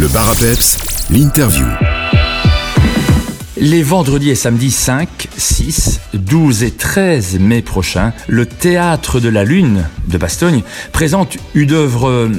Le bar à l'interview. Les vendredis et samedis 5, 6, 12 et 13 mai prochains, le Théâtre de la Lune de Bastogne présente une œuvre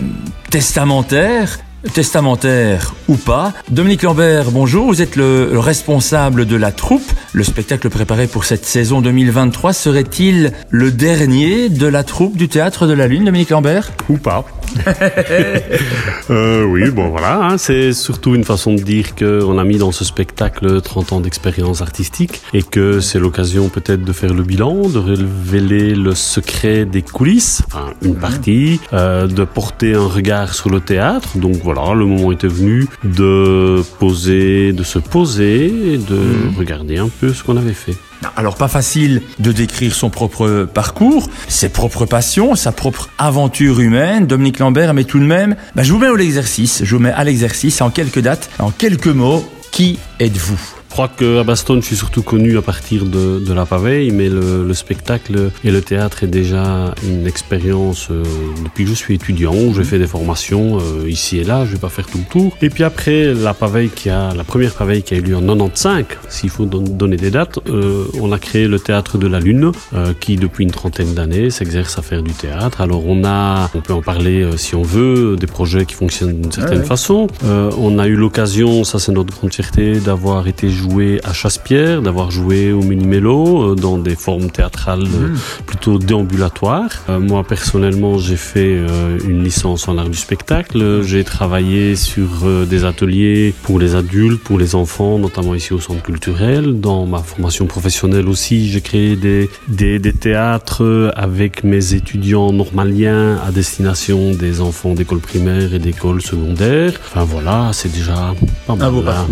testamentaire testamentaire ou pas. Dominique Lambert, bonjour, vous êtes le, le responsable de la troupe. Le spectacle préparé pour cette saison 2023 serait-il le dernier de la troupe du Théâtre de la Lune, Dominique Lambert? Ou pas. euh, oui, bon voilà, hein, c'est surtout une façon de dire qu'on a mis dans ce spectacle 30 ans d'expérience artistique et que c'est l'occasion peut-être de faire le bilan, de révéler le secret des coulisses, enfin une partie, euh, de porter un regard sur le théâtre. Donc voilà, le moment était venu de poser, de se poser et de Mhm. regarder un peu ce qu'on avait fait. Alors pas facile de décrire son propre parcours, ses propres passions, sa propre aventure humaine, Dominique Lambert, mais tout de même, bah, je vous mets à l'exercice, je vous mets à l'exercice en quelques dates, en quelques mots, qui êtes-vous? Je crois qu'à Bastogne, je suis surtout connu à partir de, de la paveille, mais le, le spectacle et le théâtre est déjà une expérience euh, depuis que je suis étudiant, j'ai fait des formations euh, ici et là, je vais pas faire tout le tour. Et puis après, la paveille qui a, la première paveille qui a eu lieu en 95, s'il faut don- donner des dates, euh, on a créé le théâtre de la Lune, euh, qui depuis une trentaine d'années s'exerce à faire du théâtre. Alors on a, on peut en parler euh, si on veut, des projets qui fonctionnent d'une certaine ouais. façon. Euh, on a eu l'occasion, ça c'est notre grande fierté, d'avoir été joué à Chasse-Pierre, d'avoir joué au Mini-Mélo, euh, dans des formes théâtrales euh, plutôt déambulatoires. Euh, moi personnellement, j'ai fait une licence en art du spectacle. J'ai travaillé sur des ateliers pour les adultes, pour les enfants, notamment ici au centre culturel. Dans ma formation professionnelle aussi, j'ai créé des, des, des théâtres avec mes étudiants normaliens à destination des enfants d'école primaire et d'école secondaire. Enfin voilà, c'est déjà pas mal. beau là.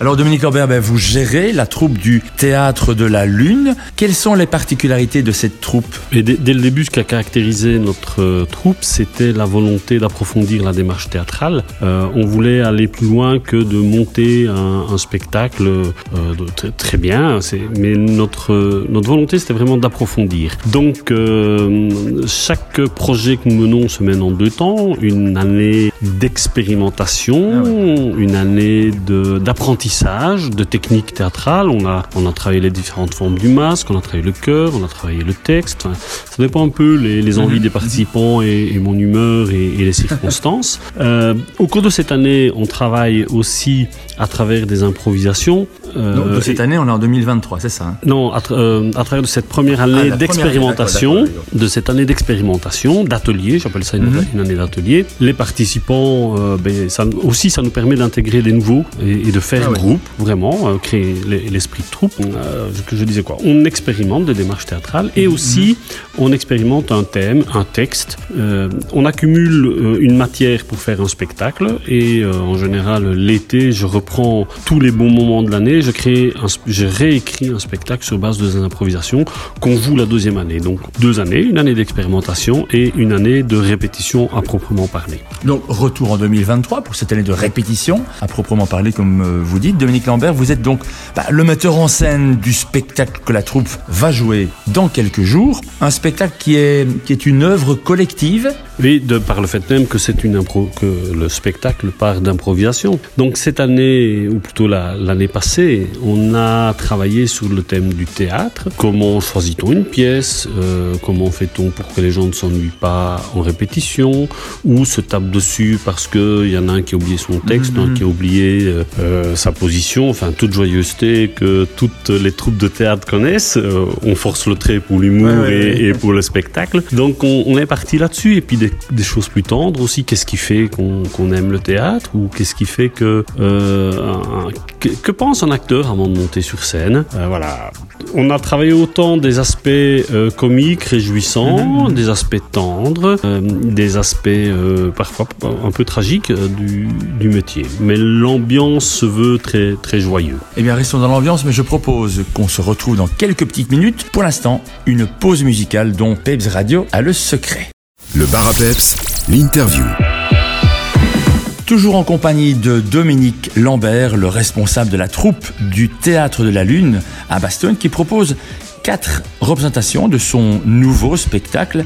Alors Dominique Lambert, ben, vous gérez la troupe du Théâtre de la Lune. Quelles sont les particularités de cette troupe? Et dès, dès le début, ce qui a caractérisé notre euh, troupe, c'était la volonté d'approfondir la démarche théâtrale. Euh, on voulait aller plus loin que de monter un, un spectacle euh, de- très, très bien, mais notre, notre volonté, c'était vraiment d'approfondir. Donc, chaque projet que nous menons se mène en deux temps. Une année d'expérimentation, Ah une année de- de, techniques théâtrales. On a, on a travaillé les différentes formes du masque, on a travaillé le cœur, on a travaillé le texte. Ça dépend un peu les, les envies des participants et, mon humeur et, et les circonstances. Euh, au cours de cette année, on travaille aussi à travers des improvisations. Euh, Donc, de cette et- année, on est en 2023, c'est ça hein? Non, à, tra- euh, à travers de cette première Ah, année d'expérimentation, de cette année d'expérimentation, d'atelier, j'appelle ça une, Mhm. une année d'atelier. Les participants, euh, ben, ça, aussi, ça nous permet d'intégrer des nouveaux et, et de faire Ah groupe, vraiment, euh, créer l'e- l'esprit de troupe. Que je disais quoi? On expérimente des démarches théâtrales et Mhm. aussi on expérimente un thème, un texte. On accumule une matière pour faire un spectacle et en général l'été, je reprends tous les bons moments de l'année, je crée, un, je réécris un spectacle sur base de des improvisations qu'on joue la deuxième année. Donc deux années, une année d'expérimentation et une année de répétition à proprement parler. Donc, retour en 2023 pour cette année de répétition, à proprement parler, comme euh, vous dites. Dominique Lambert, vous êtes donc bah, le metteur en scène du spectacle que la troupe va jouer dans quelques jours. Un spectacle qui est, qui est une œuvre collective. Et de par le fait même que c'est une impro, que le spectacle part d'improvisation. Donc cette année, ou plutôt la- l'année on a travaillé sur le thème du théâtre. Comment choisit-on une pièce? Euh, Comment fait-on pour que les gens ne s'ennuient pas en répétition? Ou se tapent dessus parce qu'il y en a un qui a oublié son texte, un qui a oublié euh, euh, sa position? Enfin, toute joyeuseté que toutes les troupes de théâtre connaissent. Euh, on force le trait pour l'humour Ouais, ouais, et, ouais. et pour le spectacle. Donc on, on est parti là-dessus et puis des, des choses plus tendres aussi. Qu'est-ce qui fait qu'on aime le théâtre? Ou qu'est-ce qui fait que que pense un acteur avant de monter sur scène Euh, Voilà. On a travaillé autant des aspects euh, comiques, réjouissants, des aspects tendres, euh, des aspects euh, parfois un peu tragiques euh, du, du métier. Mais l'ambiance se veut très très joyeux. Eh bien, restons dans l'ambiance, mais je propose qu'on se retrouve dans quelques petites minutes. Pour l'instant, une pause musicale dont Peps Radio a le secret. Le bar à peps, l'interview. Toujours en compagnie de Dominique Lambert, le responsable de la troupe du Théâtre de la Lune à Bastogne, qui propose quatre représentations de son nouveau spectacle.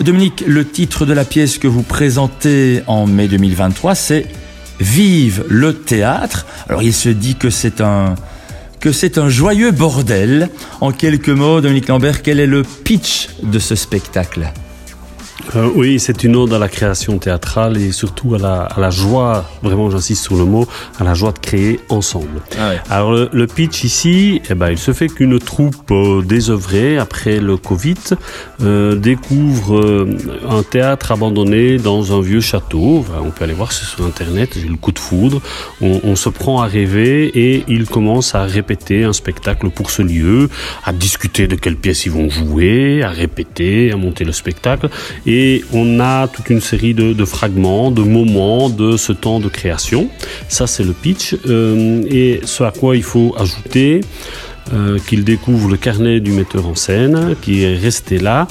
Dominique, le titre de la pièce que vous présentez en mai 2023, c'est Vive le théâtre. Alors il se dit que c'est un que c'est un joyeux bordel. En quelques mots, Dominique Lambert, quel est le pitch de ce spectacle? Euh, oui, c'est une ode à la création théâtrale et surtout à la, à la joie, vraiment j'insiste sur le mot, à la joie de créer ensemble. Ah ouais. Alors le, le, pitch ici, eh ben, il se fait qu'une troupe euh, désœuvrée après le Covid euh, découvre euh, un théâtre abandonné dans un vieux château. Enfin, on peut aller voir sur Internet, j'ai le coup de foudre. On, on, se prend à rêver et ils commencent à répéter un spectacle pour ce lieu, à discuter de quelles pièces ils vont jouer, à répéter, à monter le spectacle. Et on a toute une série de, fragments, de moments de ce temps de création. Ça, c'est le pitch. Euh, et ce à quoi il faut ajouter euh, qu'il découvre le carnet du metteur en scène qui est resté là.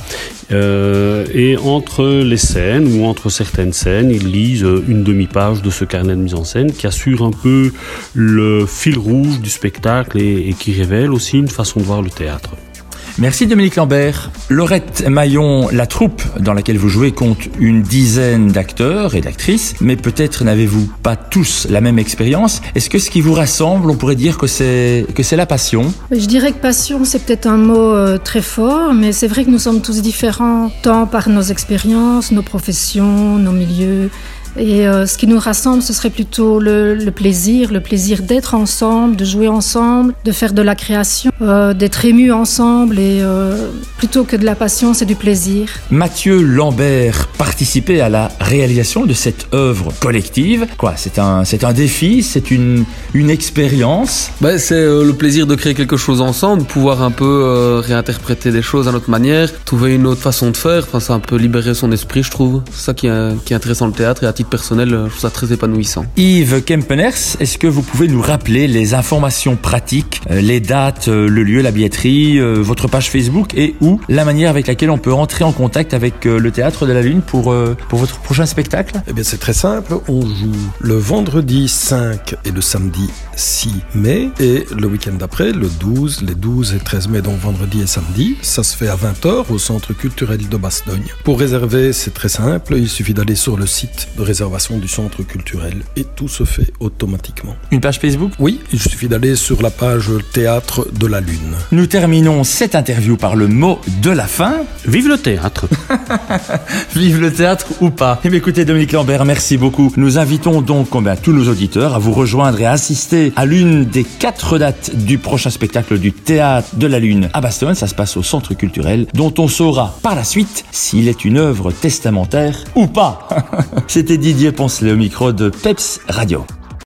Euh, et entre les scènes ou entre certaines scènes, il lise une demi-page de ce carnet de mise en scène qui assure un peu le fil rouge du spectacle et qui révèle aussi une façon de voir le théâtre. Merci Dominique Lambert. Laurette Maillon, la troupe dans laquelle vous jouez compte une dizaine d'acteurs et d'actrices, mais peut-être n'avez-vous pas tous la même expérience. Est-ce que ce qui vous rassemble, on pourrait dire que c'est que c'est la passion? Je dirais que passion, c'est peut-être un mot euh, très fort, mais c'est vrai que nous sommes tous différents, tant par nos expériences, nos professions, nos milieux. Et euh, ce qui nous rassemble, ce serait plutôt le, le plaisir, le plaisir d'être ensemble, de jouer ensemble, de faire de la création, euh, d'être ému ensemble. Et euh, plutôt que de la passion, c'est du plaisir. Mathieu Lambert participait à la réalisation de cette œuvre collective. Quoi C'est un, c'est un défi, c'est une, une expérience? Ben, c'est euh, le plaisir de créer quelque chose ensemble, pouvoir un peu euh, réinterpréter des choses à notre manière, trouver une autre façon de faire. Enfin, c'est un peu libérer son esprit, je trouve. C'est ça qui est, qui est intéressant le théâtre et à titre personnel, je trouve ça très épanouissant. Yves Kempeners, est-ce que vous pouvez nous rappeler les informations pratiques, euh, les dates, le lieu, la billetterie, votre page Facebook et où la manière avec laquelle on peut entrer en contact avec le Théâtre de la Lune pour, pour votre prochain spectacle? Eh bien, c'est très simple. On joue le vendredi 5 et le samedi 6 mai et le week-end d'après, le 12, les 12 et 13 mai, donc vendredi et samedi. Ça se fait à 20h au Centre culturel de Bastogne. Pour réserver, c'est très simple. Il suffit d'aller sur le site de réservation du Centre culturel et tout se fait automatiquement. Une page Facebook? Oui, il suffit d'aller sur la page Théâtre de la Lune. Nous terminons cette interview par le mot de la fin. Vive le théâtre Vive le théâtre ou pas Eh bien, écoutez, Dominique Lambert, merci beaucoup. Nous invitons donc eh bien, tous nos auditeurs à vous rejoindre et à assister à l'une des quatre dates du prochain spectacle du Théâtre de la Lune à Bastogne. Ça se passe au Centre culturel, dont on saura par la suite s'il est une œuvre testamentaire ou pas. C'était Didier Poncelet au micro de Peps Radio.